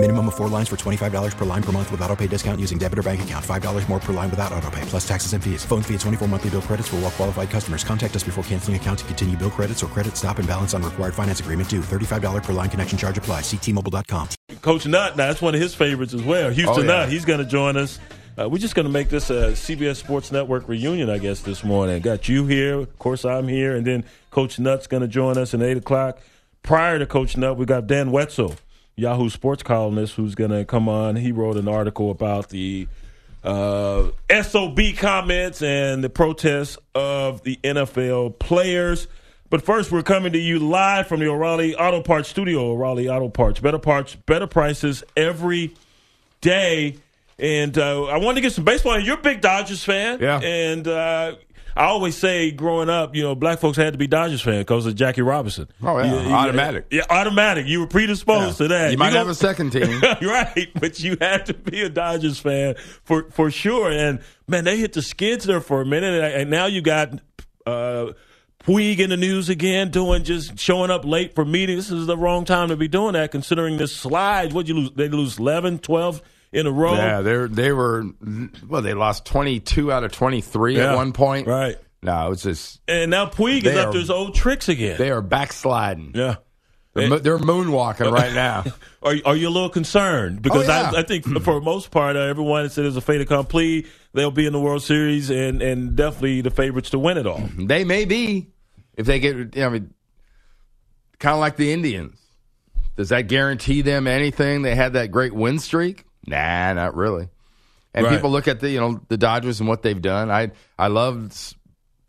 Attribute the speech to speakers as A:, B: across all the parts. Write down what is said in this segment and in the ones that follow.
A: Minimum of four lines for $25 per line per month with auto pay discount using debit or bank account. $5 more per line without auto pay, plus taxes and fees. Phone fee at 24 monthly bill credits for all well qualified customers. Contact us before canceling account to continue bill credits or credit stop and balance on required finance agreement due. $35 per line connection charge apply. Ctmobile.com.
B: Coach Nutt, now that's one of his favorites as well. Houston
C: Oh, yeah.
B: Nutt, he's going to join us. Uh, we're just going to make this a CBS Sports Network reunion, I guess, this morning. Got you here. Of course, I'm here. And then Coach Nutt's going to join us at 8 o'clock. Prior to Coach Nutt, we got Dan Wetzel, Yahoo Sports columnist, who's going to come on. He wrote an article about the uh, SOB comments and the protests of the NFL players. But first, we're coming to you live from the O'Reilly Auto Parts studio. O'Reilly Auto Parts, better parts, better prices every day. And uh, I wanted to get some baseball. You're a big Dodgers fan,
C: Yeah.
B: And uh, I always say, growing up, you know, black folks had to be Dodgers fan because of Jackie Robinson.
C: Oh, yeah.
B: You- you-
C: Automatic.
B: Yeah, automatic. You were predisposed to that.
C: You might
B: know-
C: have a second team.
B: right, but you had to be a Dodgers fan for for sure. And man, they hit the skids there for a minute, and, and now you got uh, Puig in the news again, doing just showing up late for meetings. This is the wrong time to be doing that, considering this slide. What you lose? They lose 11, 12 in a row.
C: Yeah, they they were well. They lost twenty two out of twenty three
B: Yeah.
C: at one point.
B: Right.
C: No, it's just
B: And now Puig is up to his old tricks again.
C: they are backsliding.
B: yeah.
C: They're, they're moonwalking right now.
B: Are, are you a little concerned? Because
C: Oh, yeah.
B: I, I think for the most part, uh, everyone said it's a fait accompli. They'll be in the World Series and, and definitely the favorites to win it all.
C: they may be if they get. You know, I mean, kind of like the Indians. Does that guarantee them anything? They had that great win streak. Nah, not really. And
B: Right.
C: people look at the you know the Dodgers and what they've done. I I love s-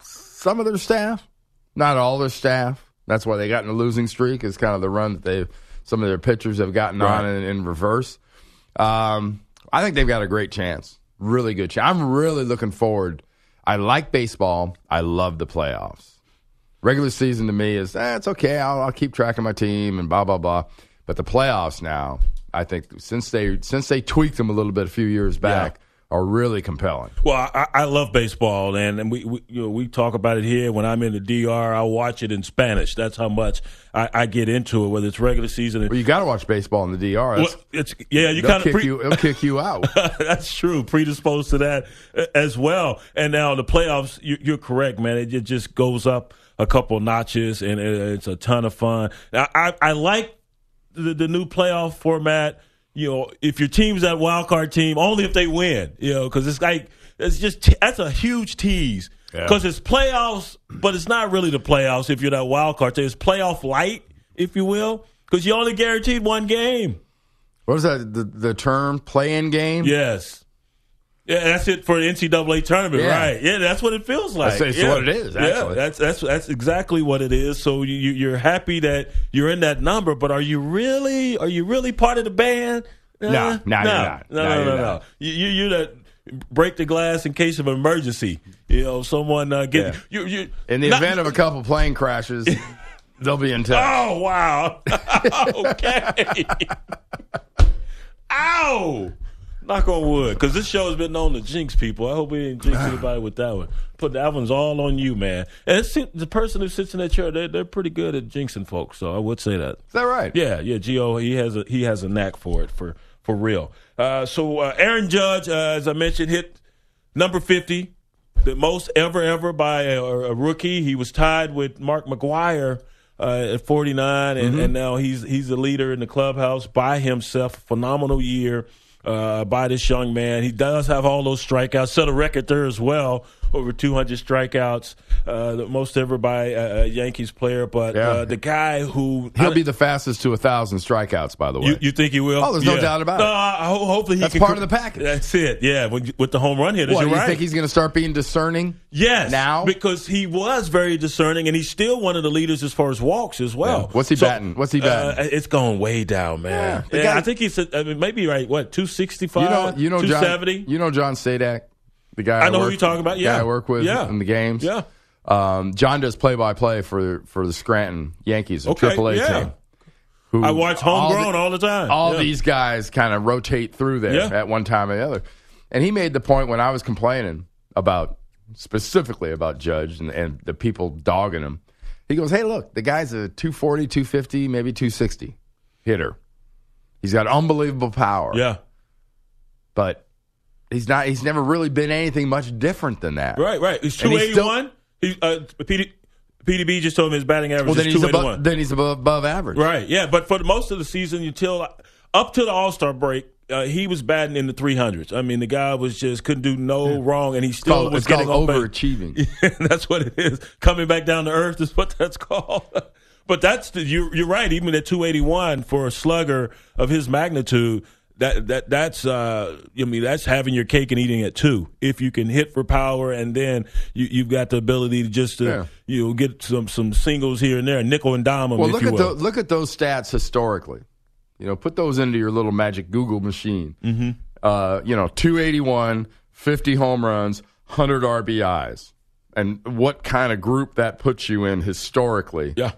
C: some of their staff, not all their staff. That's why they got in a losing streak. Is kind of the run that they some of their pitchers have gotten on in, in reverse. Um, I think they've got a great chance, really good chance. I'm really looking forward. I like baseball. I love the playoffs. Regular season to me is eh, it's okay. I'll, I'll keep track of my team and blah blah blah. But the playoffs now, I think since they since they tweaked them a little bit a few years back, are really compelling.
B: Well, I, I love baseball, and, and we, we you know we talk about it here. When I'm in the DR, I watch it in Spanish. That's how much I, I get into it, whether it's regular season.
C: Well, you got to watch baseball in the DR.
B: Well, it's yeah, you kind of pre-
C: you. It'll kick you out.
B: That's true. Predisposed to that uh, as well. And now the playoffs, you, you're correct, man. It, ju- just goes up a couple notches, and it, it's a ton of fun. I, I, I like the, the new playoff format. You know, if your team's that wild card team, only if they win. You know, because it's like it's just that's a huge tease. Because it's playoffs, but it's not really the playoffs if you're that wild card team. It's playoff light, if you will, because you only guaranteed one game.
C: what was that? The, the term play-in game.
B: Yes. Yeah, that's it for the NCAA tournament,
C: Yeah.
B: right? Yeah, that's what it feels like.
C: That's- that's
B: yeah.
C: what it is,
B: Yeah, that's that's that's exactly what it is. So you, you- you're happy that you're in that number, but are you really? Are you really part of the band?
C: No,
B: Uh,
C: no, you're not.
B: No,
C: No,
B: no, no, no.
C: not.
B: You, you you that break the glass in case of emergency. You know, someone uh, get
C: Yeah.
B: you you
C: In the
B: not-
C: event of a couple plane crashes, they'll be in touch.
B: Oh wow! okay. Ow! Knock on wood, because this show has been known to jinx people. I hope we didn't jinx anybody with that one. Put that one's all on you, man. And it's, the person who sits in that chair, they're, they're pretty good at jinxing folks. So I would say that.
C: Is that right?
B: Yeah, yeah. Gio, he has a he has a knack for it for for real. Uh, so uh, Aaron Judge, uh, as I mentioned, hit number fifty, the most ever ever by a, a rookie. He was tied with Mark McGwire uh, at forty nine, and, and now he's he's the leader in the clubhouse by himself. Phenomenal year. Uh, by this young man, he does have all those strikeouts. Set a record there as well, over 200 strikeouts, uh, the most ever by a, Yankees player. But
C: Yeah.
B: uh, the guy who
C: He'll be the fastest to a thousand strikeouts. By the way,
B: you, you think he will?
C: Oh, there's no doubt about it.
B: No, I hopefully he
C: That's
B: can
C: part
B: cr-
C: of the package.
B: That's it. Yeah, with, with the home run hitters.
C: what, you
B: right.
C: think he's going to start being discerning?
B: yes,
C: now?
B: because he was very discerning, and he's still one of the leaders as far as walks as well.
C: Yeah. What's he batting? What's he batting?
B: Uh, it's going way down, man. Yeah,
C: guy-
B: I think he's I mean, maybe right. What two sixty five?
C: You know, you know,
B: two
C: John,
B: seventy.
C: you know John Sadak, the guy
B: I know who
C: work-
B: you're talking about,
C: guy
B: yeah.
C: I work with
B: Yeah.
C: in the games.
B: Yeah.
C: Um, John does play by play for for the Scranton Yankees, a
B: Okay,
C: Triple A
B: yeah.
C: team. Who
B: I watch
C: all
B: homegrown
C: the-
B: all the time.
C: All
B: Yeah.
C: these guys kind of rotate through there
B: Yeah.
C: at one time or the other. And he made the point when I was complaining about specifically about Judge and, and the people dogging him. He goes, Hey, look, the guy's a 240, 250, maybe 260 hitter. He's got unbelievable power.
B: Yeah.
C: But he's not he's never really been anything much different than that.
B: Right, right. He's
C: And he's
B: 281. He, uh, PD, PDB just told me his batting average
C: Well, then
B: is
C: he's
B: 281.
C: above then he's above, above average.
B: Right, yeah. But for most of the season, until up to the All Star break, uh, he was batting in the 300s. I mean, the guy was just couldn't do no wrong, and he still
C: Called-
B: was getting
C: called
B: on base.
C: overachieving.
B: that's what it is. Coming back down to earth is what that's called. but that's the, you, you're right. Even at 281 for a slugger of his magnitude, that that that's uh, I mean that's having your cake and eating it too. If you can hit for power, and then you, you've got the ability to just to,
C: Yeah.
B: you know get some some singles here and there, nickel and dime 'em,
C: Well,
B: if
C: look
B: you
C: at the, look at those stats historically. You know, put those into your little magic Google machine. Mm-hmm. Uh, you know, 281, 50 home runs, 100 RBIs. And what kind of group that puts you in historically.
B: yeah.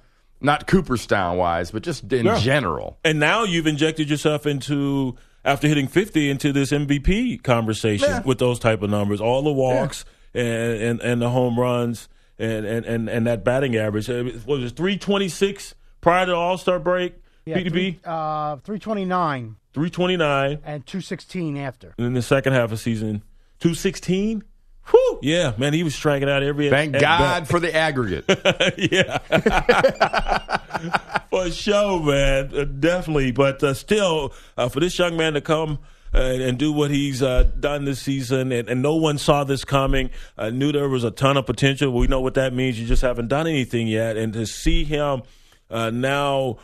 C: Not Cooperstown wise, but just in
B: Yeah.
C: general.
B: And now you've injected yourself into after hitting 50 into this MVP conversation
C: Yeah.
B: with those type of numbers, all the walks and, and and the home runs and and and, and that batting average. Uh, What was it 326 prior to the All-Star break?
D: Yeah,
B: PDB
D: three, uh, 329
B: 329
D: and 216 after.
B: and in the second half of season 216. Whew, yeah, man, he was striking out every.
C: Thank
B: at
C: God
B: bat.
C: for the aggregate.
B: yeah. for sure, man. Uh, definitely. But uh, still, uh, for this young man to come uh, and do what he's uh, done this season, and, and no one saw this coming, uh, knew there was a ton of potential. We know what that means. You just haven't done anything yet. And to see him now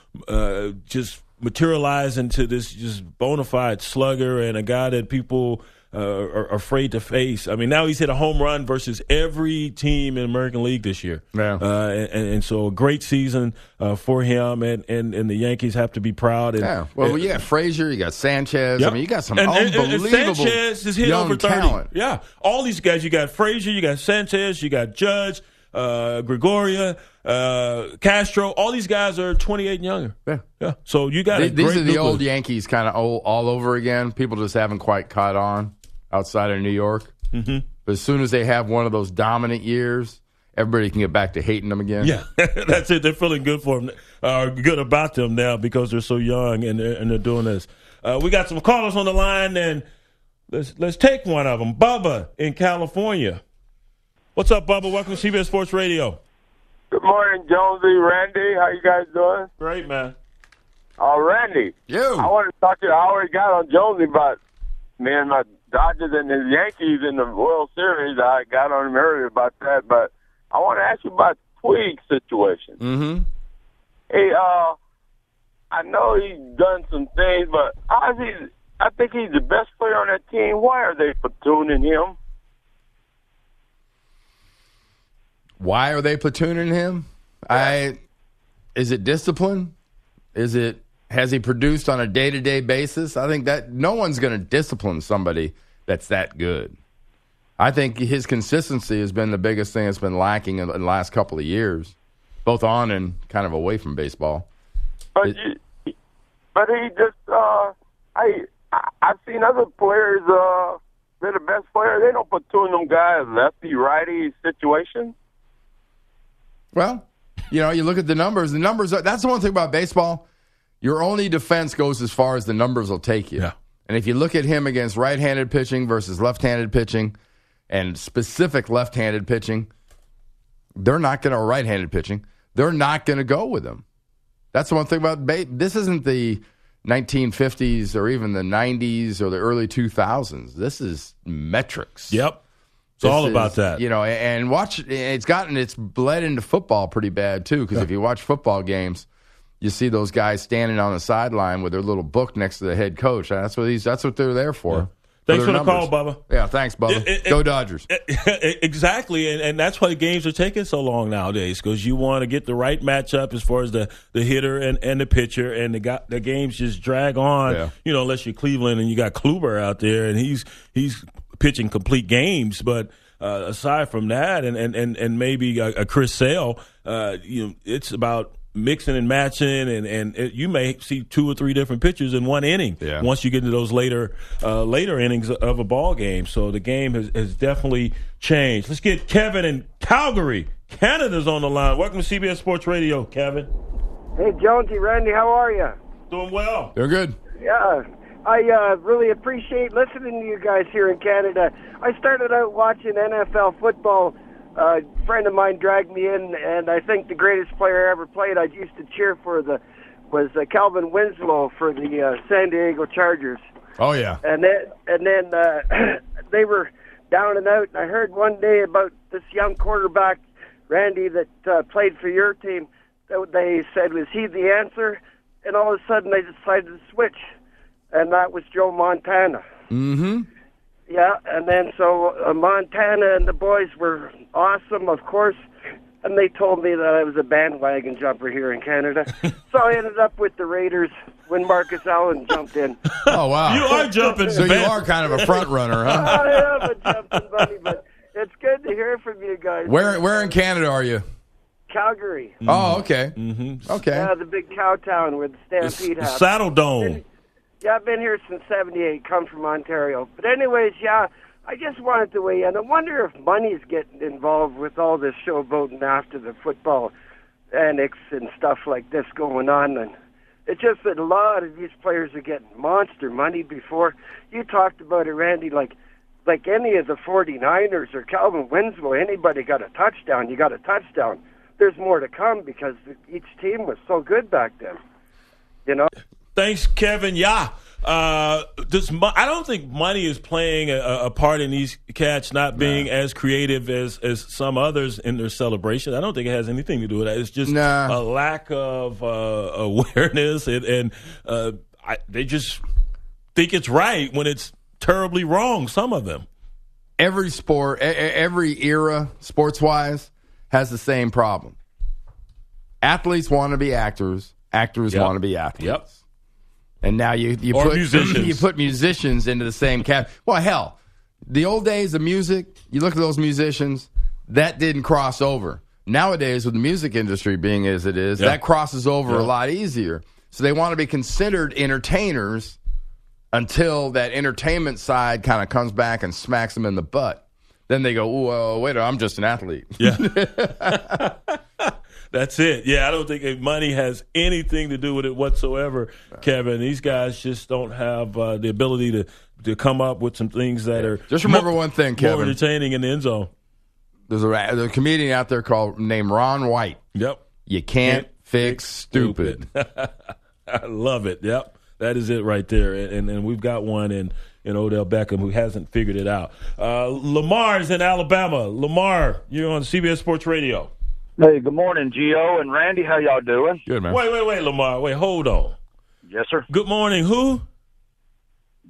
B: just materialize into this just bona fide slugger and a guy that people uh, are afraid to face. I mean, now he's hit a home run versus every team in American League this year.
C: Yeah.
B: Uh, and, and so a great season uh, for him, and, and, and the Yankees have to be proud. And,
C: Yeah. Well,
B: and-
C: you got Frazier, you got Sanchez.
B: Yep.
C: I mean, you got some
B: And- and- and
C: unbelievable
B: Sanchez has hit over 30.
C: talent.
B: Yeah. All these guys, you got Frazier, you got Sanchez, you got Judge, uh, Gregorius, uh, Castro. All these guys are 28 and younger.
C: Yeah.
B: Yeah. So you got a
C: Th- These are the
B: nucleus.
C: old Yankees kind of all, all over again. People just haven't quite caught on outside of New York. Mm-hmm. But as soon as they have one of those dominant years, everybody can get back to hating them again.
B: Yeah, that's it. They're feeling good for them, uh, good about them now because they're so young and they're, and they're doing this. Uh, we got some callers on the line, and let's let's take one of them. Bubba in California. What's up, Bubba? Welcome to CBS Sports Radio.
E: Good morning, Jonesy, Randy. How you guys doing?
B: Great, man.
E: Uh, Randy,
C: You.
E: I wanted to talk to you. I already got on Jonesy about me and my Dodgers and his Yankees in the World Series. I got on him earlier about that, but I want to ask you about Puig situation.
C: Mm-hmm.
E: Hey, uh, I know he's done some things, but how's he? I think he's the best player on that team. Why are they platooning him?
C: Why are they platooning him? I is it discipline? Is it has he produced on a day to day basis? I think that no one's going to discipline somebody that's that good. I think his consistency has been the biggest thing that's been lacking in, in the last couple of years, both on and kind of away from baseball.
E: But
C: It-
E: you, but he just uh, I I- I've seen other players uh, they're the best player. They don't platoon them guys lefty righty situation.
C: Well, you know, you look at the numbers. The numbers are, that's the one thing about baseball. Your only defense goes as far as the numbers will take you.
B: Yeah.
C: And if you look at him against right handed pitching versus left handed pitching and specific left handed pitching, they're not going to, right handed pitching, they're not going to go with him. That's the one thing about ba- this isn't the 1950s or even the 90s or the early 2000s. This is metrics.
B: Yep. It's all about
C: is,
B: that.
C: You know, and watch it's gotten it's bled into football pretty bad too because if you watch football games, you see those guys standing on the sideline with their little book next to the head coach. That's what these that's what they're there for.
B: Thanks
C: their
B: for the
C: numbers.
B: call, Bubba.
C: Yeah, thanks, Bubba.
B: It- it-
C: Go
B: it-
C: Dodgers.
B: exactly, and, and that's why the games are taking so long nowadays because you want to get the right matchup as far as the, the hitter and, and the pitcher, and the got the games just drag on.
C: Yeah.
B: You know, unless you're Cleveland and you got Kluber out there, and he's he's pitching complete games, but. Uh, aside from that, and and and, and maybe a, a Chris Sale, uh, you know, it's about mixing and matching, and and it, you may see two or three different pitchers in one inning.
C: Yeah.
B: Once you get into those later uh, later innings of a ball game, so the game has, has definitely changed. Let's get Kevin in Calgary, Canada's on the line. Welcome to CBS Sports Radio, Kevin.
F: Hey, Jonesy, Randy, how are you?
B: Doing well.
C: They're good.
F: Yeah, I uh, really appreciate listening to you guys here in Canada. I started out watching NFL football. Uh, a friend of mine dragged me in, and I think the greatest player I ever played. I used to cheer for the was uh, Kellen Winslow for the uh, San Diego Chargers,
C: Oh yeah.
F: and then and then uh, they were down and out. And I heard one day about this young quarterback, Randy, that uh, played for your team. That they said was he the answer, and all of a sudden they decided to switch, and that was Joe Montana.
C: Mm-hmm.
F: Yeah, and then so uh, Montana and the boys were awesome, of course, and they told me that I was a bandwagon jumper here in Canada. so I ended up with the Raiders when Marcus Allen jumped in.
C: Oh wow.
B: You are jumping.
C: So you are kind of a front runner, huh?
F: I am a jumping bunny, but it's good to hear from you guys.
C: Where where in Canada are you?
F: Calgary.
C: Oh, okay.
B: Mm-hmm.
C: Okay.
F: Yeah, the big cow town where the Stampede The
B: Saddle Dome.
F: Yeah, I've been here since '78. Come from Ontario, but anyways, yeah, I just wanted to weigh in. I wonder if money's getting involved with all this showboating after the football annex and stuff like this going on, and it's just that a lot of these players are getting monster money. Before you talked about it, Randy, like like any of the 49ers or Kellen Winslow, anybody got a touchdown, you got a touchdown. There's more to come because each team was so good back then. You know.
B: Thanks, Kevin. Yeah. Uh, does mo- I don't think money is playing a, a part in these cats not being as creative as, as some others in their celebration. I don't think it has anything to do with that. It's just
C: Nah.
B: a lack of uh, awareness, and, and uh, I, they just think it's right when it's terribly wrong. Some of them.
C: Every sport, every era, sports wise, has the same problem. Athletes want to be actors. Actors
B: Yep.
C: want to be athletes.
B: Yep.
C: And now you you
B: Or
C: put
B: musicians.
C: you put musicians into the same cat. Well, hell, the old days of music. You look at those musicians. That didn't cross over. Nowadays, with the music industry being as it is,
B: Yeah.
C: that crosses over
B: Yeah.
C: a lot easier. So they want to be considered entertainers until that entertainment side kind of comes back and smacks them in the butt. Then they go, "Whoa, wait, I'm just an athlete."
B: Yeah. That's it. Yeah, I don't think money has anything to do with it whatsoever, Kevin. These guys just don't have uh, the ability to, to come up with some things that are
C: Just remember one thing,
B: more
C: Kevin.
B: entertaining in the end zone.
C: There's a, there's a comedian out there called named Ron White.
B: Yep.
C: You can't, fix stupid.
B: I love it. Yep. That is it right there. And and we've got one in, in Odell Beckham who hasn't figured it out. Uh, Lamar is in Alabama. Lamar, you're on CBS Sports Radio.
G: Hey, good morning, Gio and Randy. How y'all doing?
C: Good man.
B: Wait, wait, wait, Lamar. Wait, hold on.
G: Yes, sir.
B: Good morning. Who?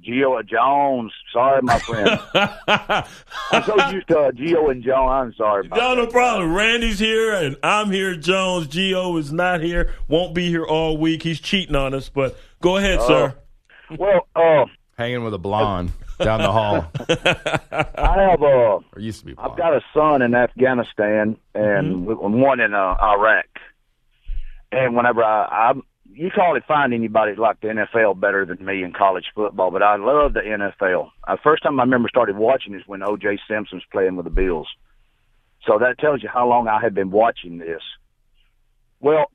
G: Gio Jones. Sorry, my friend. I'm so used to uh, Gio and Jones. I'm sorry. About
B: No, no problem. Randy's here, and I'm here. Jones, Gio is not here. Won't be here all week. He's cheating on us. But go ahead, sir.
G: Well, uh,
C: Hanging with a blonde down the hall.
G: I have uh,
C: Or used to be blonde.
G: I've got a son in Afghanistan and
B: Mm-hmm.
G: one in uh, Iraq. And whenever I, I, you can hardly find anybody like the NFL better than me in college football, but I love the NFL. Uh, first time I remember started watching is when O.J. Simpson's playing with the Bills. So that tells you how long I had been watching this. Well,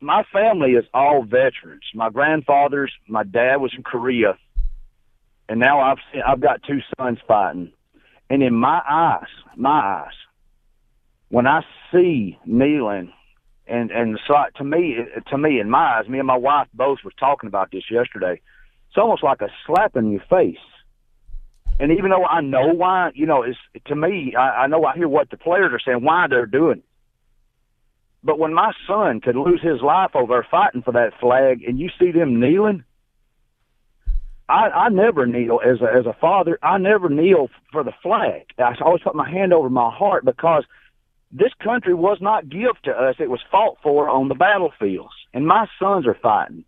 G: my family is all veterans. My grandfathers, my dad was in Korea, and now I've I've got two sons fighting. And in my eyes, my eyes, when I see kneeling, and and so to me, to me, in my eyes, me and my wife both was talking about this yesterday. It's almost like a slap in your face. And even though I know why, you know, it's to me, I, I know I hear what the players are saying, why they're doing. it. But when my son could lose his life over fighting for that flag, and you see them kneeling, I, I never kneel as a, as a father. I never kneel for the flag. I always put my hand over my heart because this country was not given to us. It was fought for on the battlefields, and my sons are fighting.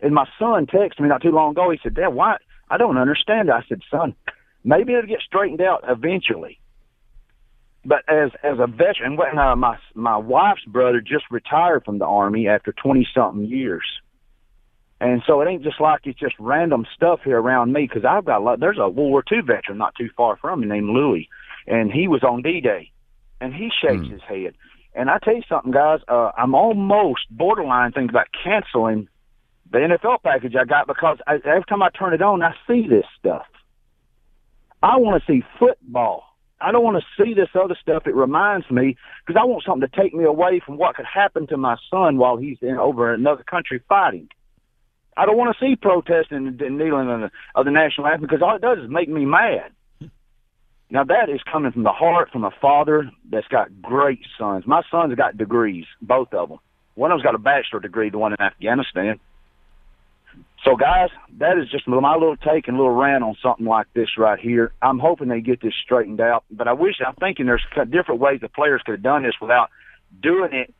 G: And my son texted me not too long ago. He said, "Dad, why? I don't understand." I said, "Son, maybe it'll get straightened out eventually." but as as a veteran, when uh, my my wife's brother just retired from the army after twenty something years, and so it ain't just like it's just random stuff here around me because I've got a lot. There's a World War II veteran not too far from me named Louis, and he was on D Day, and he shakes
C: Hmm.
G: his head. And I tell you something, guys, uh, I'm almost borderline thinking about canceling the NFL package I got because I, every time I turn it on, I see this stuff. I want to see football. I don't want to see this other stuff. It reminds me because I want something to take me away from what could happen to my son while he's in over in another country fighting. I don't want to see protesting and, kneeling of the, of the national anthem because all it does is make me mad. Now that is coming from the heart from a father that's got great sons. My sons got degrees, both of them. One of them's got a bachelor degree, the one in Afghanistan. So, guys, that is just my little take and little rant on something like this right here. I'm hoping they get this straightened out, but I wish I'm thinking there's different ways the players could have done this without doing it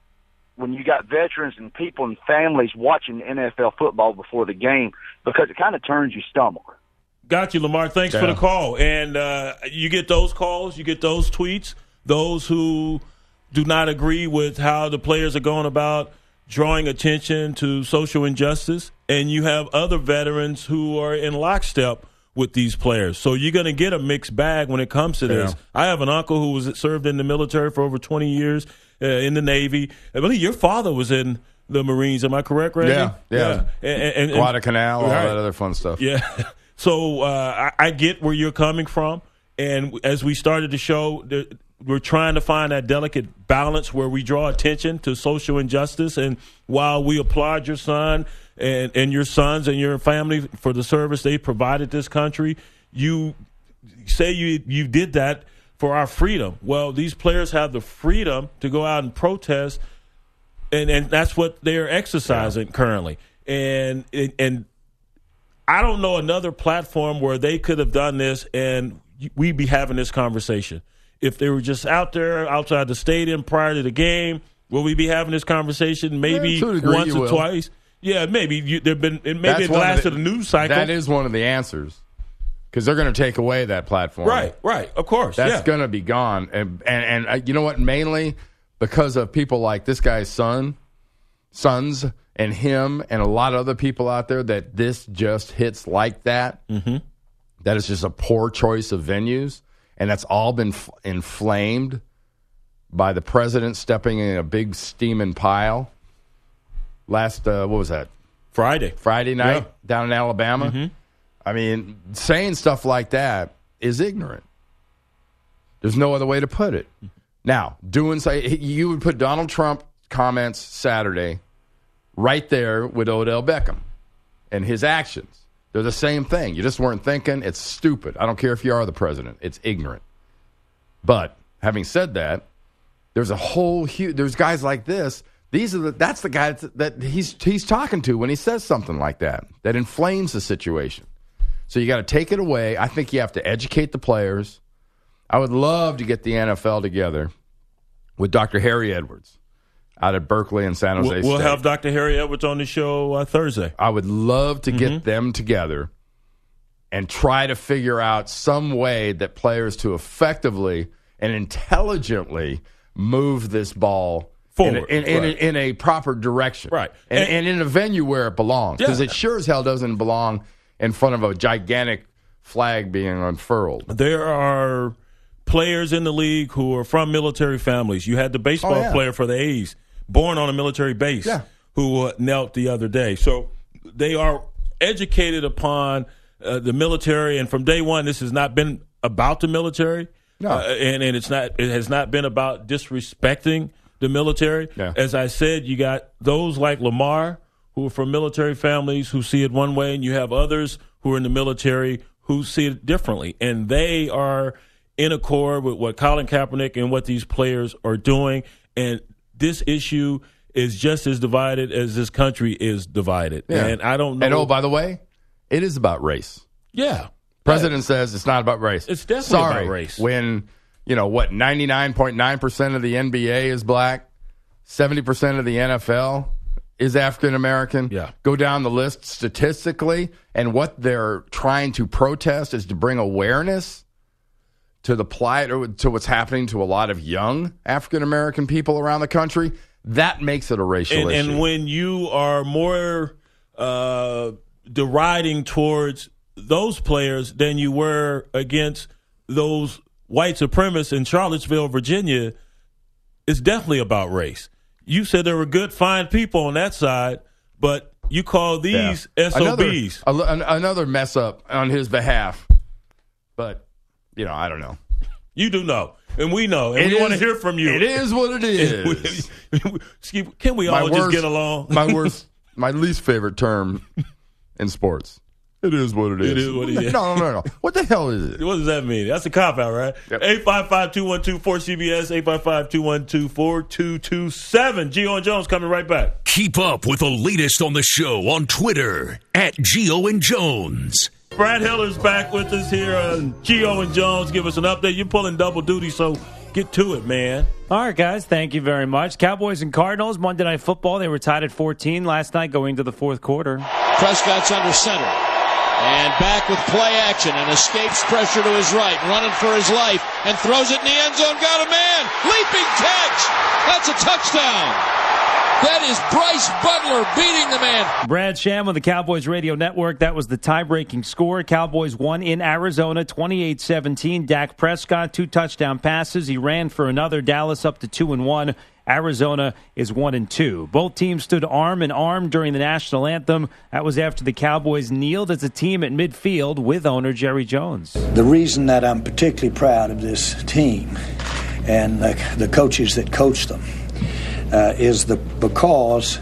G: when you got veterans and people and families watching NFL football before the game because it kind of turns your stomach.
B: Got you, Lamar. Thanks for the call. And uh, you get those calls, you get those tweets. Those who do not agree with how the players are going about drawing attention to social injustice, and you have other veterans who are in lockstep with these players. So you're going to get a mixed bag when it comes to this.
C: Yeah.
B: I have an uncle who was served in the military for over 20 years uh, in the Navy. I believe your father was in the Marines. Am I correct, Randy?
C: Yeah, yeah.
B: And, and, and-
C: Guadalcanal, all
B: Right.
C: that other fun stuff.
B: yeah. So uh, I, I get where you're coming from, and as we started the show, we're trying to find that delicate balance where we draw attention to social injustice, and while we applaud your son and and your sons and your family for the service they provided this country, you say you you did that for our freedom. Well, these players have the freedom to go out and protest and and that's what they're exercising currently. And and- and I don't know another platform where they could have done this and we'd be having this conversation. If they were just out there outside the stadium prior to the game, will we be having this conversation? Maybe
C: Yeah, to a degree
B: once or
C: will.
B: twice. Yeah, maybe you, there've been it maybe
C: That's
B: it
C: of
B: lasted
C: the-
B: a news cycle.
C: That is one of the answers because they're going to take away that platform.
B: right, right, of course.
C: That's
B: yeah.
C: going to be gone. And, and and uh, you know what? Mainly because of people like this guy's son, sons, and him, and a lot of other people out there that this just hits like that. Mm-hmm. That is just a poor choice of venues, and that's all been f- inflamed by the president stepping in a big steaming pile. Last uh, what was that?
B: Friday.
C: Friday night
B: Yeah.
C: down in Alabama. I mean, saying stuff like that is ignorant. There's no other way to put it. Now, doing say you would put Donald Trump comments Saturday right there with Odell Beckham and his actions. They're the same thing. You just weren't thinking. It's stupid. I don't care if you are the president. It's ignorant. But having said that, there's a whole huge. There's guys like this. These are the. That's the guy that, he's he's talking to when he says something like that. That inflames the situation. So you got to take it away. I think you have to educate the players. I would love to get the NFL together with Dr. Harry Edwards out at Berkeley and San Jose
B: We'll, we'll
C: State.
B: have Dr. Harry Edwards on the show uh, Thursday.
C: I would love to
B: Mm-hmm.
C: get them together and try to figure out some way that players to effectively and intelligently move this ball
B: Forward,
C: in, a, in, in,
B: right.
C: a, in a proper direction,
B: Right.
C: and,
B: And-
C: and in a venue where it belongs, because
B: Yeah.
C: it sure as hell doesn't belong in front of a gigantic flag being unfurled.
B: There are players in the league who are from military families. You had the baseball
C: Oh, yeah.
B: player for the A's, born on a military base,
C: Yeah.
B: who uh, knelt the other day. So they are educated upon uh, the military, and from day one, this has not been about the military.
C: No.
B: Uh, and and it's not. It has not been about disrespecting the military.
C: Yeah.
B: As I said, you got those like Lamar who are from military families who see it one way, and you have others who are in the military who see it differently, and they are in accord with what Colin Kaepernick and what these players are doing. And this issue is just as divided as this country is divided.
C: Yeah.
B: And I don't know.
C: And oh, by the way, it is about race.
B: yeah,
C: President says it's not about race.
B: It's definitely
C: Sorry,
B: about race.
C: When you know what, ninety nine point nine percent of the NBA is black, seventy percent of the NFL is African American.
B: Yeah.
C: go down the list statistically, and what they're trying to protest is to bring awareness to the plight or to what's happening to a lot of young African American people around the country, that makes it a racial
B: and,
C: issue.
B: and when you are more uh, deriding towards those players than you were against those white supremacists in Charlottesville, Virginia, it's definitely about race. You said there were good, fine people on that side, but you call these SOBs.
C: Another, an- another mess up on his behalf. But, you know, I don't know.
B: You do know, and we know, and
C: It
B: we want to hear from you.
C: It is what it is.
B: Can we all just get along?
C: my worst, my least favorite term in sports. It is what it is.
B: It is what it is.
C: No, no, no, no. What the hell is it?
B: What does that mean? That's a cop out, right?
C: Yep.
B: 855 212 4CBS, 855 212 4227. Gio and Jones coming right back.
H: Keep up with the latest on the show on Twitter at Gio and Jones.
B: Brad Hiller's back with us here on Gio and Jones. Give us an update. You're pulling double duty, so get to it, man.
I: All right, guys. Thank you very much. Cowboys and Cardinals, Monday Night Football. They were tied at 14 last night going to the fourth quarter.
J: Prescott's under center. And back with play action and escapes pressure to his right, running for his life, and throws it in the end zone. Got a man. Leaping catch. That's a touchdown. That is Brice Butler beating the man.
I: Brad Sham on the Cowboys Radio Network. That was the tie breaking score. Cowboys won in Arizona 28 17. Dak Prescott, two touchdown passes. He ran for another. Dallas up to 2 and 1. Arizona is 1 and 2. Both teams stood arm in arm during the national anthem. That was after the Cowboys kneeled as a team at midfield with owner Jerry Jones.
K: The reason that I'm particularly proud of this team and the, the coaches that coach them uh, is the because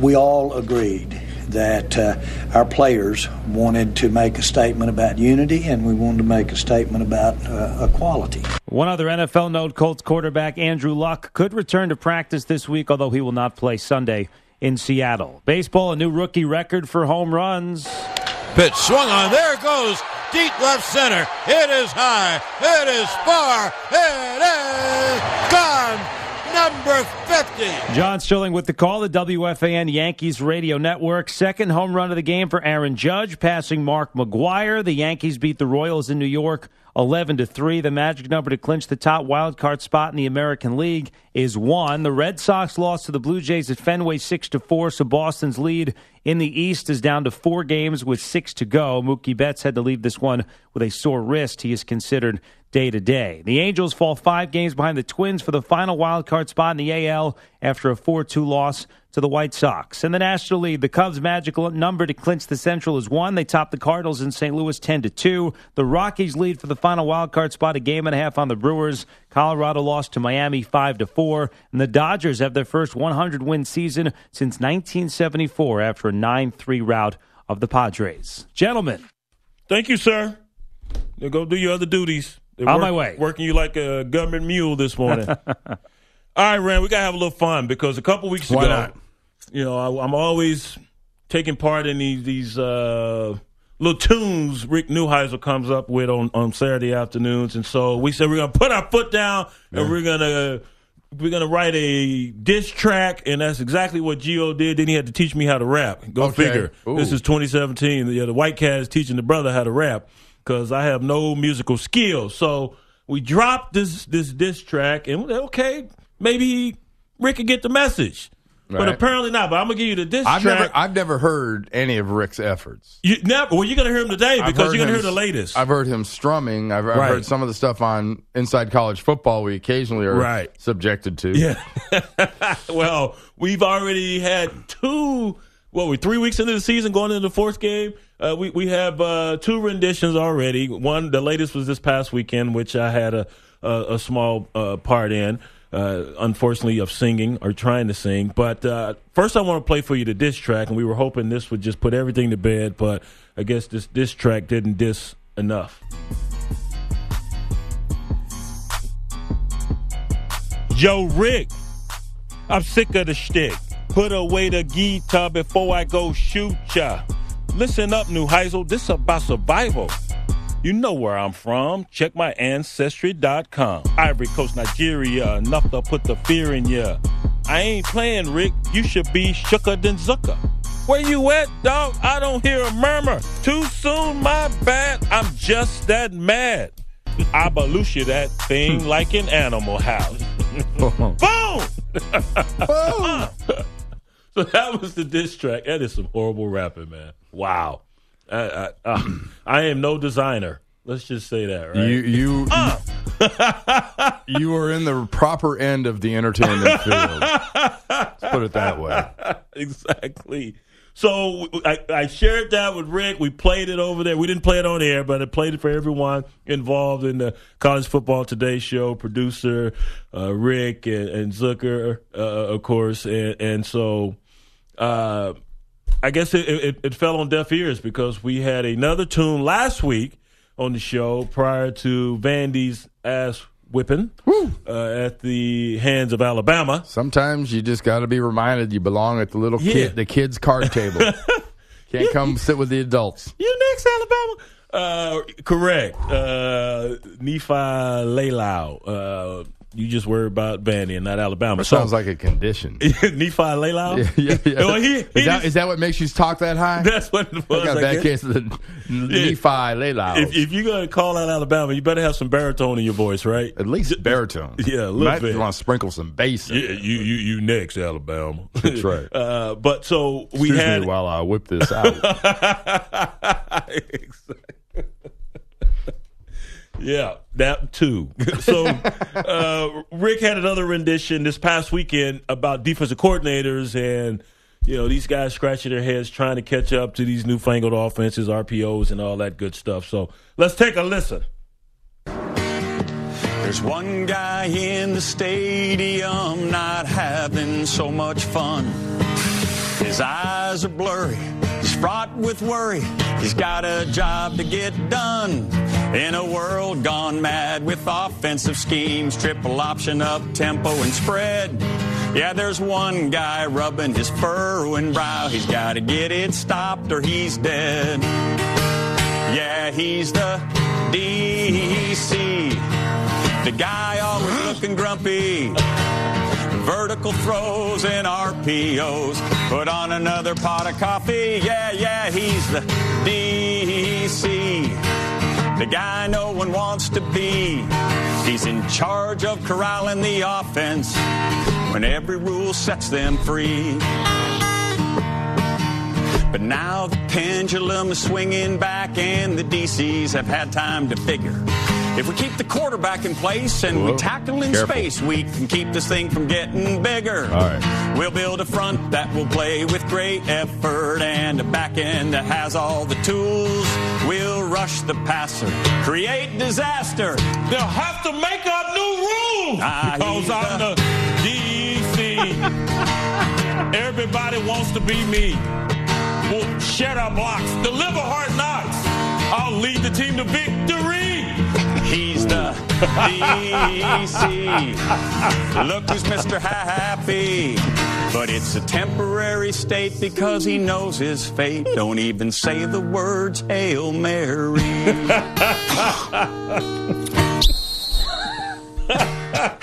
K: we all agreed that uh, our players wanted to make a statement about unity and we wanted to make a statement about uh, equality.
I: One other NFL note Colts quarterback Andrew Luck could return to practice this week, although he will not play Sunday in Seattle. Baseball, a new rookie record for home runs.
L: Pitch swung on. There it goes. Deep left center. It is high. It is far. It is gone. Number 50.
I: John Sterling with the call, the WFAN Yankees radio network. Second home run of the game for Aaron Judge, passing Mark McGwire. The Yankees beat the Royals in New York 11 to 3. The magic number to clinch the top wild card spot in the American League is 1. The Red Sox lost to the Blue Jays at Fenway 6 to 4, so Boston's lead in the East is down to 4 games with 6 to go. Mookie Betts had to leave this one with a sore wrist. He is considered day to day. The Angels fall 5 games behind the Twins for the final wild card spot in the AL after a 4-2 loss to the White Sox. In the National League, the Cubs' magical number to clinch the Central is one. They top the Cardinals in St. Louis 10 to 2. The Rockies lead for the final wild card spot a game and a half on the Brewers. Colorado lost to Miami 5 to 4, and the Dodgers have their first 100 win season since 1974 after a 9-3 rout of the Padres. Gentlemen,
B: Thank you, sir. Now go do your other duties. They're
I: On my way.
B: Working you like a government mule this morning. All right, Rand, we got to have a little fun because a couple weeks
C: Why
B: ago,
C: not?
B: you know, I, I'm always taking part in these, these uh, little tunes Rick Neuheisel comes up with on, on Saturday afternoons. And so we said we're going to put our foot down and we're going to. We're gonna write a diss track, and that's exactly what Gio did. Then he had to teach me how to rap. Go
C: Okay.
B: figure.
C: Ooh.
B: This is 2017. The, the white cat is teaching the brother how to rap because I have no musical skills. So we dropped this this diss track, and okay, maybe Rick could get the message, but apparently not. But I'm gonna give you the diss
C: I've
B: track.
C: never, I've never heard any of Rick's efforts.
B: you never. Well, you're gonna hear him today because you're gonna
C: him-
B: hear the latest.
C: I've heard him strumming. I've, I've
B: Right.
C: heard some of the stuff on Inside College Football we occasionally are
B: Right.
C: subjected to.
B: Yeah. well, we've already had two. What we're three weeks into the season, going into the fourth game. Uh, we we have uh, two renditions already. One, the latest was this past weekend, which I had a a, a small uh, part in. Uh, unfortunately, of singing or trying to sing. But uh, first, I want to play for you the diss track, and we were hoping this would just put everything to bed. But I guess this diss track didn't diss enough. Yo, Rick, I'm sick of the shtick. Put away the guitar before I go shoot ya. Listen up, Neuheisel, this about survival. You know where I'm from. Check my ancestry.com. Ivory Coast, Nigeria, enough to put the fear in ya. I ain't playing, Rick. You should be shooker than Zucker. Where you at, dog? I don't hear a murmur. Too soon, my bad. I'm just that mad. I balush you that thing hmm. like an animal house. Boom! Boom! Uh. So that was the diss track. That is some horrible rapping, man. Wow. I, I, uh, I am no designer. Let's just say that, right?
C: You you you are in the proper end of the entertainment field. Let's put it that way.
B: exactly. So I, I shared that with Rick. We played it over there. We didn't play it on air, but I played it for everyone involved in the College Football Today show. Producer uh, Rick and, and Zucker, uh, of course, and, and so uh, I guess it, it, it fell on deaf ears because we had another tune last week on the show prior to Vandy's ass whipping uh, at the hands of Alabama.
C: Sometimes you just got to be reminded you belong at the little
B: Yeah.
C: kid, the kids' card table. Can't come sit with the adults.
B: You next, Alabama. Uh, correct. Uh, Nephi Laylau. You just worry about Vandy and not Alabama.
C: That sounds like a condition.
B: Nephi Laylau.
C: Yeah, yeah, yeah.
B: Well, he- he
C: is, that,
B: just-
C: is that what makes you talk that high?
B: That's what it was.
C: I got a bad case of the Nephi Laylau.
B: If, if you're gonna call out Alabama, you better have some baritone in your voice, right?
C: At least baritone.
B: Yeah, a
C: You
B: little
C: might
B: bit.
C: want to sprinkle some bass. in
B: Yeah, you you you next, Alabama.
C: That's right.
B: Uh, but so we
C: Excuse
B: had
C: me while I whip this out.
B: Yeah, that too. So uh, Rick had another rendition this past weekend about defensive coordinators and you know these guys scratching their heads trying to catch up to these newfangled offenses, RPOs, and all that good stuff. So let's take a listen.
M: There's one guy in the stadium not having so much fun. His eyes are blurry, he's fraught with worry. He's got a job to get done. In a world gone mad with offensive schemes, triple option up tempo and spread. Yeah, there's one guy rubbing his furrowing brow. He's got to get it stopped or he's dead. Yeah, he's the DC. The guy always looking grumpy. Vertical throws and RPOs. Put on another pot of coffee. Yeah, yeah, he's the DC. The guy no one wants to be. He's in charge of corralling the offense when every rule sets them free. But now the pendulum is swinging back, and the DCs have had time to figure. If we keep the quarterback in place and we tackle in
C: Careful.
M: space, we can keep this thing from getting bigger.
C: All right.
M: We'll build a front that will play with great effort and a back end that has all the tools. We'll rush the passer, create disaster.
B: They'll have to make up new rules
M: Ah,
B: because I'm
M: the-
B: the DC. Everybody wants to be me. We'll shut our blocks, deliver hard knocks. I'll lead the team to victory.
M: He's the DC. Look who's Mr. Happy. But it's a temporary state because he knows his fate. Don't even say the words Hail Mary.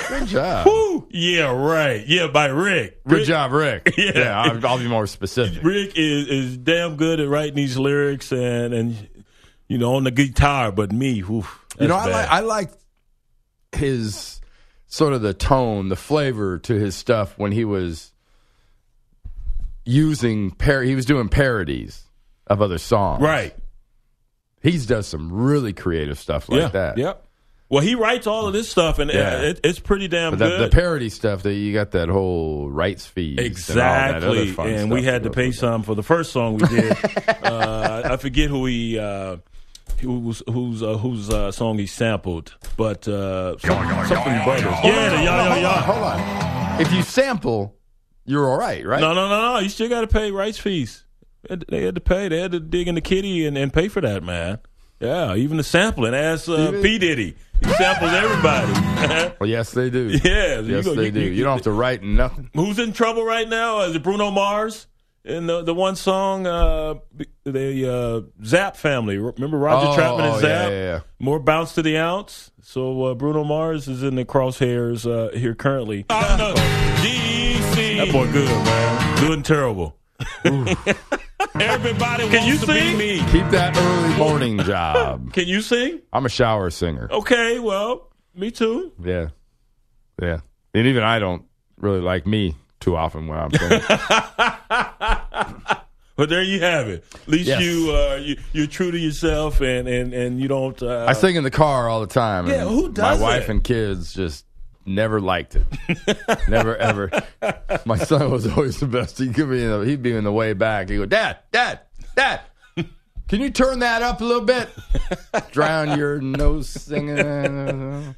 C: Good job.
B: Woo! Yeah, right. Yeah, by Rick.
C: Good job, Rick.
B: Yeah.
C: Yeah, I'll, I'll be more specific.
B: Rick is, is damn good at writing these lyrics and, and you know on the guitar, but me, whew,
C: You know, I
B: bad.
C: like I like his sort of the tone, the flavor to his stuff when he was using par- he was doing parodies of other songs.
B: right.
C: He's does some really creative stuff like
B: yeah,
C: that.
B: Yep. Well, he writes all of this stuff, and
C: Yeah.
B: it, it's pretty damn good.
C: the parody stuff that you got that whole rights fees and, all that other
B: Exactly, and
C: stuff
B: we had to pay some for the first song we did. uh, I forget who he, uh, who's whose uh, whose uh, song he sampled, but uh, some, something brothers. Yeah, the yah yah
C: hold
B: yah.
C: On, hold on. If you sample, you're all right, right?
B: No, no, no, no. You still got to pay rights fees. They had, to pay. They had to dig in the kitty and, and pay for that, man. Yeah, even the sampling. Ask uh, P Diddy. He samples everybody.
C: Well, yes, they do.
B: Yeah, you
C: yes,
B: go-
C: they
B: you-
C: do.
B: you-
C: You, don't have to write nothing.
B: Who's in trouble right now? Is it Bruno Mars? In the the one song, uh, the uh, Zap family. Remember Roger
C: Oh,
B: Troutman and
C: oh,
B: Zap?
C: yeah, yeah, yeah.
B: More bounce to the ounce. So uh, Bruno Mars is in the crosshairs uh, here currently. That boy good, man. Good and terrible. Everybody
C: Can
B: wants
C: you
B: to
C: sing?
B: be me.
C: Keep that early morning job.
B: Can you sing?
C: I'm a shower singer.
B: Okay, well, me too.
C: Yeah. Yeah. And even I don't really like me too often when I'm singing.
B: But there you have it. At least
C: Yes.
B: you, uh, you you're true to yourself, and and and you don't. Uh,
C: I sing in the car all the time.
B: Yeah, who
C: My wife
B: it?
C: and kids just never liked it. never ever. My son was always the best. He'd give me, the, he'd be in the way back. He'd go, Dad, Dad, Dad. Can you turn that up a little bit? Drown your nose singing.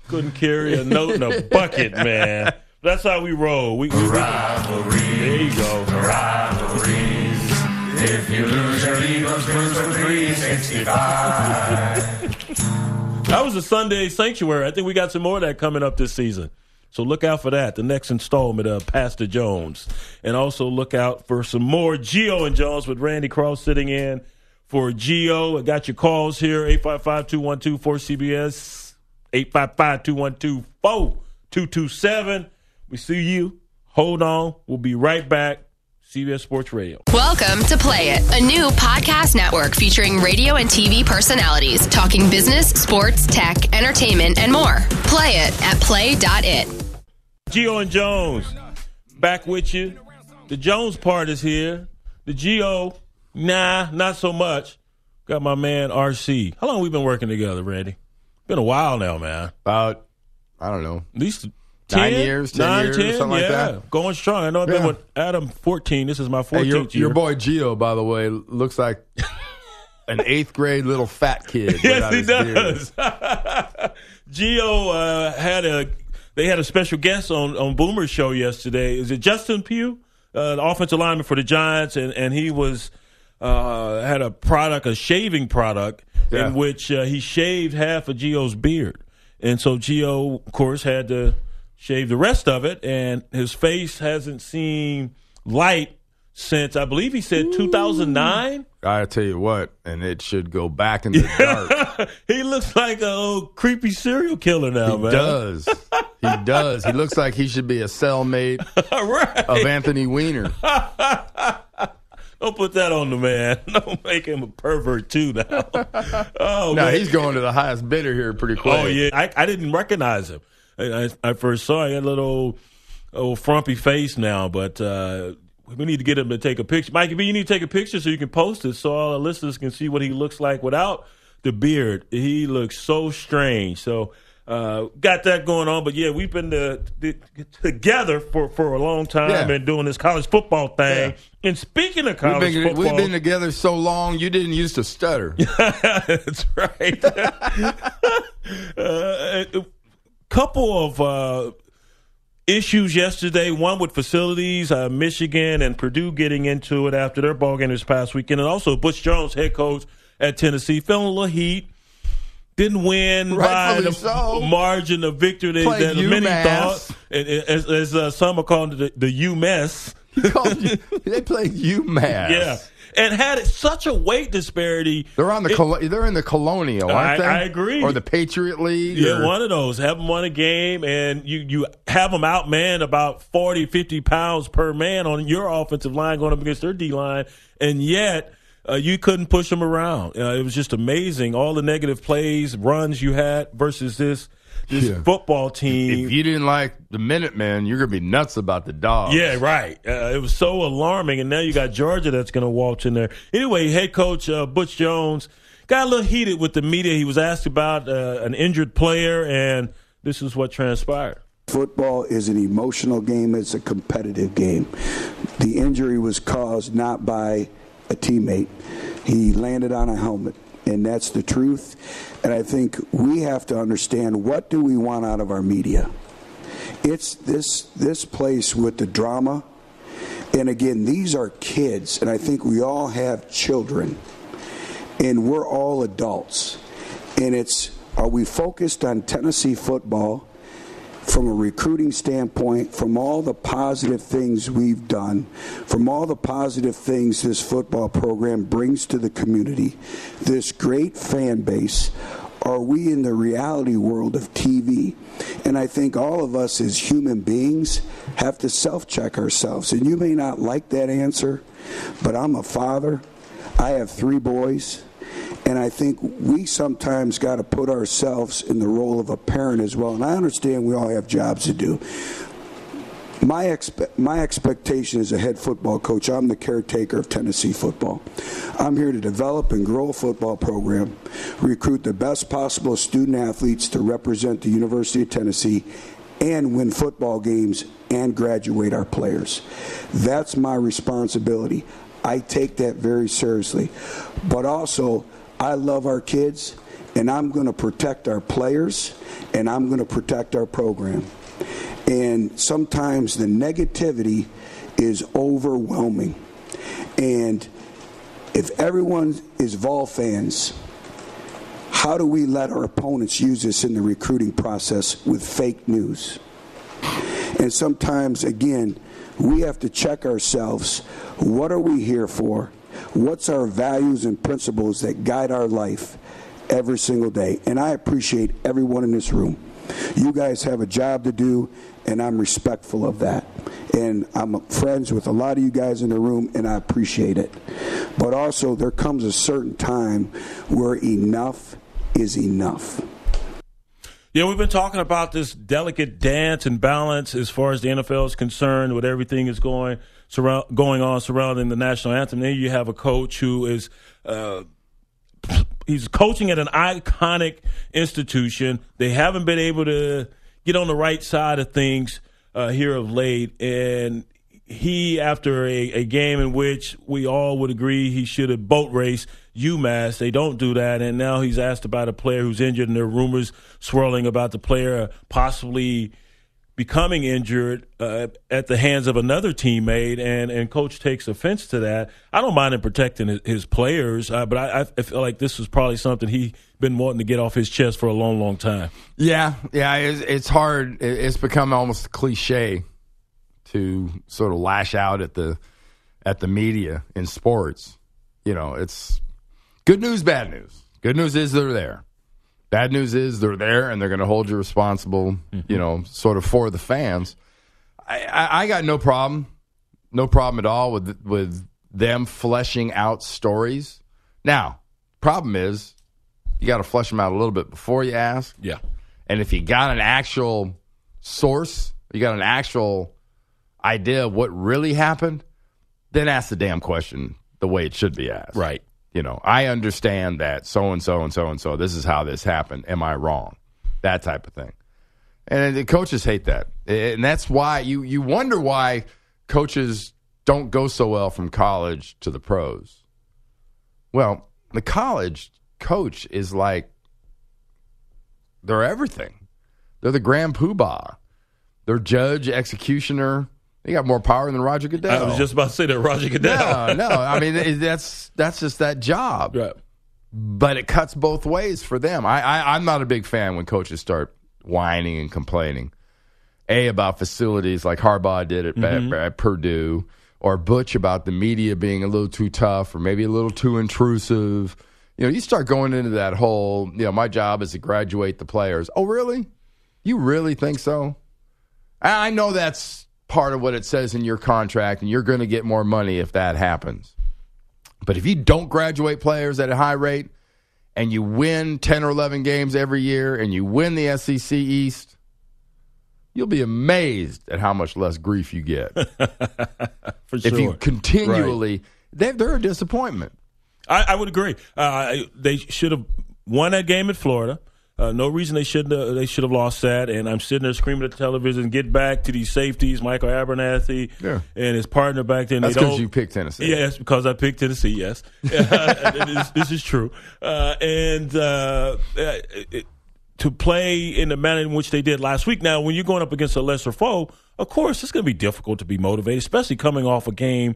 B: couldn't carry a note in a bucket, man. That's how we roll. We, we, we- there you go. Rivalries.
N: If you lose your Eagles, cruise for 365.
B: That was a Sunday sanctuary. I think we got some more of that coming up this season. So look out for that, the next installment of Pastor Jones. And also look out for some more Gio and Jones with Randy Cross sitting in for Gio. I got your calls here 855 212 4CBS, 855 212 4227. We see you. Hold on. We'll be right back. CBS Sports Radio.
O: Welcome to Play It, a new podcast network featuring radio and TV personalities talking business, sports, tech, entertainment, and more. Play it at play.it.
B: Gio and Jones, back with you. The Jones part is here. The Gio, nah, not so much. Got my man RC. How long we been working together, Randy? Been a while now, man.
C: About, I don't know.
B: At least
C: 9
B: 10,
C: years, 10 years,
B: 10,
C: something like
B: yeah.
C: that.
B: Going strong. I know I've been
C: Yeah.
B: with Adam 14. This is my 14th
C: Hey, your,
B: year.
C: your boy Gio, by the way, looks like an eighth grade little fat kid.
B: yes, he does. Gio uh, had a they had a special guest on on Boomer's show yesterday. Is it Justin Pugh, uh, the offensive lineman for the Giants, and and he was uh, had a product, a shaving product,
C: Yeah.
B: in which uh, he shaved half of Gio's beard, and so Gio, of course, had to shave the rest of it, and his face hasn't seen light since I believe he said 2009.
C: I tell you what, and it should go back in the dark.
B: he looks like a old creepy serial killer now, man.
C: he
B: man.
C: does. He does. He looks like he should be a cellmate
B: right.
C: of Anthony Weiner.
B: Don't put that on the man. Don't make him a pervert too now. Oh,
C: no,
B: man.
C: he's going to the highest bidder here pretty oh, quick.
B: Oh yeah, I, I didn't recognize him. I, I, I first saw him. He had a little old frumpy face now, but uh, we need to get him to take a picture. Mikey B, you need to take a picture so you can post it so all our listeners can see what he looks like without the beard. He looks so strange. So uh, got that going on. But yeah, we've been uh, t- together for, for a long time
C: Yeah.
B: and doing this college football thing. And speaking of
C: We've
B: college
C: been,
B: football,
C: we've been together so long, you didn't used to stutter.
B: That's right. uh, couple of uh, issues yesterday. One with facilities, uh, Michigan and Purdue getting into it after their ball game this past weekend, and also Butch Jones, head coach at Tennessee, feeling a little heat. Didn't win by the
C: so.
B: margin of victory that, that many thought. As, as uh, some are calling it, the, the UMass.
C: They played UMass.
B: Yeah. And had such a weight disparity.
C: They're on the
B: It-
C: col- they're in the Colonial, aren't
B: I-
C: they?
B: I agree.
C: Or the Patriot League.
B: Yeah,
C: or-
B: one of those. Have them won a game, and you you have them outmanned about 40, 50 pounds per man on your offensive line going up against their D line, and yet uh, you couldn't push them around. Uh, it was just amazing. All the negative plays, runs you had versus this this
C: Yeah.
B: football team.
C: If you didn't like the Minutemen, you're gonna be nuts about the dogs.
B: Yeah, right. Uh, it was so alarming, and now you got Georgia that's going to waltz in there. Anyway, head coach uh, Butch Jones got a little heated with the media. He was asked about uh, an injured player, and this is what transpired.
P: Football is an emotional game, it's a competitive game. The injury was caused not by a teammate, he landed on a helmet. And that's the truth. And I think we have to understand what do we want out of our media? It's this this place with the drama. And again, these are kids, and I think we all have children. And we're all adults. And it's are we focused on Tennessee football? From a recruiting standpoint, from all the positive things we've done, from all the positive things this football program brings to the community, this great fan base, are we in the reality world of TV? And I think all of us as human beings have to self check ourselves. And you may not like that answer, but I'm a father, I have three boys, and I think we sometimes got to put ourselves in the role of a parent as well. And I understand we all have jobs to do. My, expe- my expectation as a head football coach, I'm the caretaker of Tennessee football. I'm here to develop and grow a football program, recruit the best possible student athletes to represent the University of Tennessee, and win football games and graduate our players. That's my responsibility. I take that very seriously. But also, I love our kids, and I'm going to protect our players, and I'm going to protect our program. And sometimes the negativity is overwhelming. And if everyone is Vol fans, how do we let our opponents use this in the recruiting process with fake news? And sometimes, again, we have to check ourselves. What are we here for? What's our values and principles that guide our life every single day? And I appreciate everyone in this room. You guys have a job to do, and I'm respectful of that. And I'm friends with a lot of you guys in the room, and I appreciate it. But also, there comes a certain time where enough is enough.
B: Yeah, we've been talking about this delicate dance and balance as far as the NFL is concerned, with everything is going going on surrounding the national anthem. Then you have a coach who is uh, he's coaching at an iconic institution. They haven't been able to get on the right side of things uh, here of late, and he, after a, a, game in which we all would agree he should have boat raced UMass, they don't do that, and now he's asked about a player who's injured, and there are rumors swirling about the player possibly becoming injured uh, at the hands of another teammate, and, and coach takes offense to that. I don't mind him protecting his, players, uh, but I, I, feel like this is probably something he been wanting to get off his chest for a long, long time.
C: Yeah, yeah, it's, it's hard. It's become almost cliche to sort of lash out at the at the media in sports. You know, it's good news, bad news. Good news is they're there. Bad news is they're there and they're going to hold you responsible, mm-hmm. you know, sort of for the fans. I, I, I, got no problem, no problem at all with with them fleshing out stories. Now, problem is you got to flesh them out a little bit before you ask.
B: Yeah.
C: And if you got an actual source, you got an actual idea of what really happened, then ask the damn question the way it should be asked.
B: Right
C: you know, I understand that so and so and so and so, this is how this happened. Am I wrong? That type of thing. And the coaches hate that. And that's why you, you wonder why coaches don't go so well from college to the pros. Well, the college coach is like, they're everything. They're the grand poobah. They're judge, executioner, he got more power than Roger Goodell.
B: I was just about to say that Roger Goodell.
C: No, no. I mean, that's that's just that job.
B: Right.
C: But it cuts both ways for them. I, I I'm not a big fan when coaches start whining and complaining. A about facilities like Harbaugh did at, mm-hmm. at, at Purdue, or Butch about the media being a little too tough or maybe a little too intrusive. You know, you start going into that whole. You know, my job is to graduate the players. Oh, really? You really think so? I know that's part of what it says in your contract, and you're going to get more money if that happens. But if you don't graduate players at a high rate and you win 10 or 11 games every year and you win the SEC East, you'll be amazed at how much less grief you get.
B: For
C: if you continually, right. they, are a disappointment.
B: I, I would agree. Uh, they should have won that game at Florida. Uh, no reason they shouldn't. Have, they should have lost that. And I'm sitting there screaming at the television, "Get back to these safeties, Micah Abernathy
C: yeah.
B: and his partner back then."
C: That's because you picked Tennessee.
B: Yes, because I picked Tennessee. Yes, this, this, is true. Uh, and uh, it, to play in the manner in which they did last week. Now, when you're going up against a lesser foe, of course, it's going to be difficult to be motivated, especially coming off a game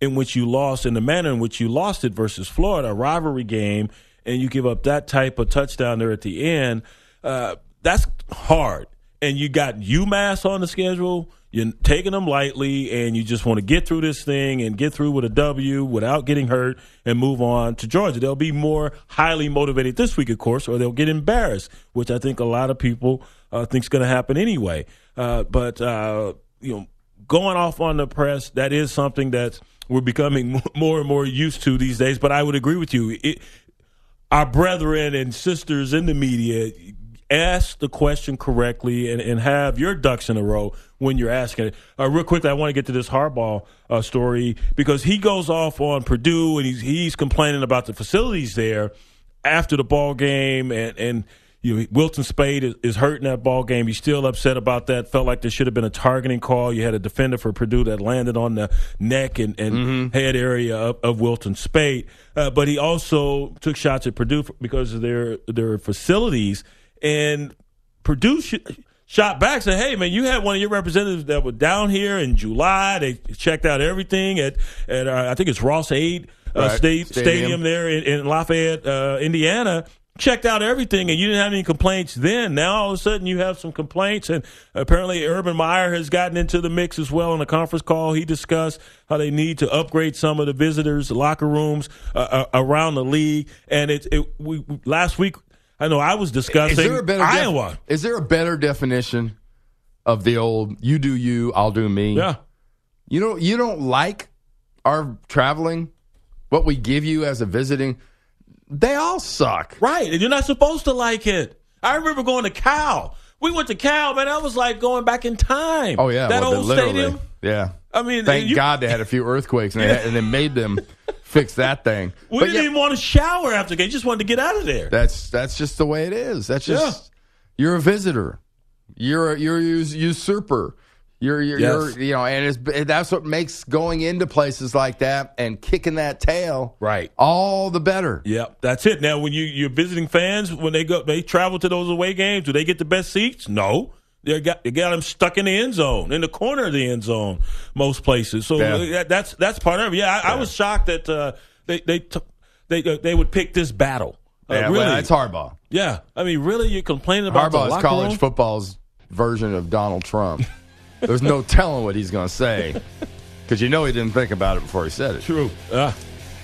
B: in which you lost in the manner in which you lost it versus Florida, a rivalry game and you give up that type of touchdown there at the end, uh, that's hard. And you got UMass on the schedule. You're taking them lightly, and you just want to get through this thing and get through with a W without getting hurt and move on to Georgia. They'll be more highly motivated this week, of course, or they'll get embarrassed, which I think a lot of people uh, think is going to happen anyway. Uh, but uh, you know, going off on the press, that is something that's we're becoming more and more used to these days. But I would agree with you. It, our brethren and sisters in the media ask the question correctly and, and have your ducks in a row when you're asking it. Uh, real quickly, I want to get to this Harbaugh uh, story because he goes off on Purdue and he's he's complaining about the facilities there after the ball game and and you know, Wilton Speight is, is hurt in that ball game. He's still upset about that. Felt like there should have been a targeting call. You had a defender for Purdue that landed on the neck and, and
C: Mm-hmm.
B: head area of, of Wilton Speight. Uh, but he also took shots at Purdue because of their their facilities. And Purdue sh- shot back, said, "Hey, man, you had one of your representatives that were down here in July. They checked out everything at at uh, I think it's Ross-Ade uh,
C: Right.
B: State,
C: Stadium.
B: Stadium there in, in Lafayette, uh, Indiana." Checked out everything, and you didn't have any complaints then. Now all of a sudden you have some complaints, and apparently Urban Meyer has gotten into the mix as well. In a conference call, he discussed how they need to upgrade some of the visitors' locker rooms uh, uh, around the league. And it, it we, last week, I know I was discussing
C: Is there a better def-
B: Iowa.
C: is there a better definition of the old "you do you, I'll do me"?
B: Yeah.
C: You know, you don't like our traveling, what we give you as a visiting. They all suck.
B: Right, and you're not supposed to like it. I remember going to Cal. We went to Cal, man. That was like going back in time.
C: Oh yeah,
B: that
C: well,
B: old stadium.
C: Yeah.
B: I mean,
C: thank
B: you-
C: God they had a few earthquakes and, they, and they made them fix that thing.
B: We
C: But
B: didn't
C: yeah,
B: even want to shower after the game. Just wanted to get out of there.
C: that's that's just the way it is. That's just you're a visitor. You're a, you're a us- usurper. You're you're,
B: Yes.
C: you're you know, and it's that's what makes going into places like that and kicking that tail
B: right
C: all the better.
B: Yep, that's it. Now, when you you're visiting fans, when they go, they travel to those away games. Do they get the best seats? No. They got they got them stuck in the end zone, in the corner of the end zone, most places. So
C: Yeah.
B: that's that's part of it. Yeah, I, I was shocked that uh, they they t- they uh, they would pick this battle. Uh,
C: Yeah,
B: really,
C: well, it's Harbaugh.
B: Yeah, I mean, really, you're complaining about the
C: Harbaugh is college
B: room?
C: football's version of Donald Trump. There's no telling what he's going to say because you know he didn't think about it before he said it.
B: True. Uh,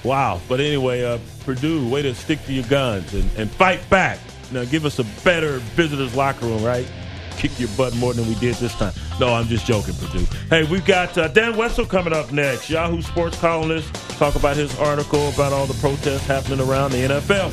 B: wow. But anyway, uh, Purdue, way to stick to your guns and, and fight back. Now, give us a better visitors' locker room, right? Kick your butt more than we did this time. No, I'm just joking, Purdue. Hey, we've got uh, Dan Wetzel coming up next. Yahoo Sports columnist. Talk about his article about all the protests happening around the NFL.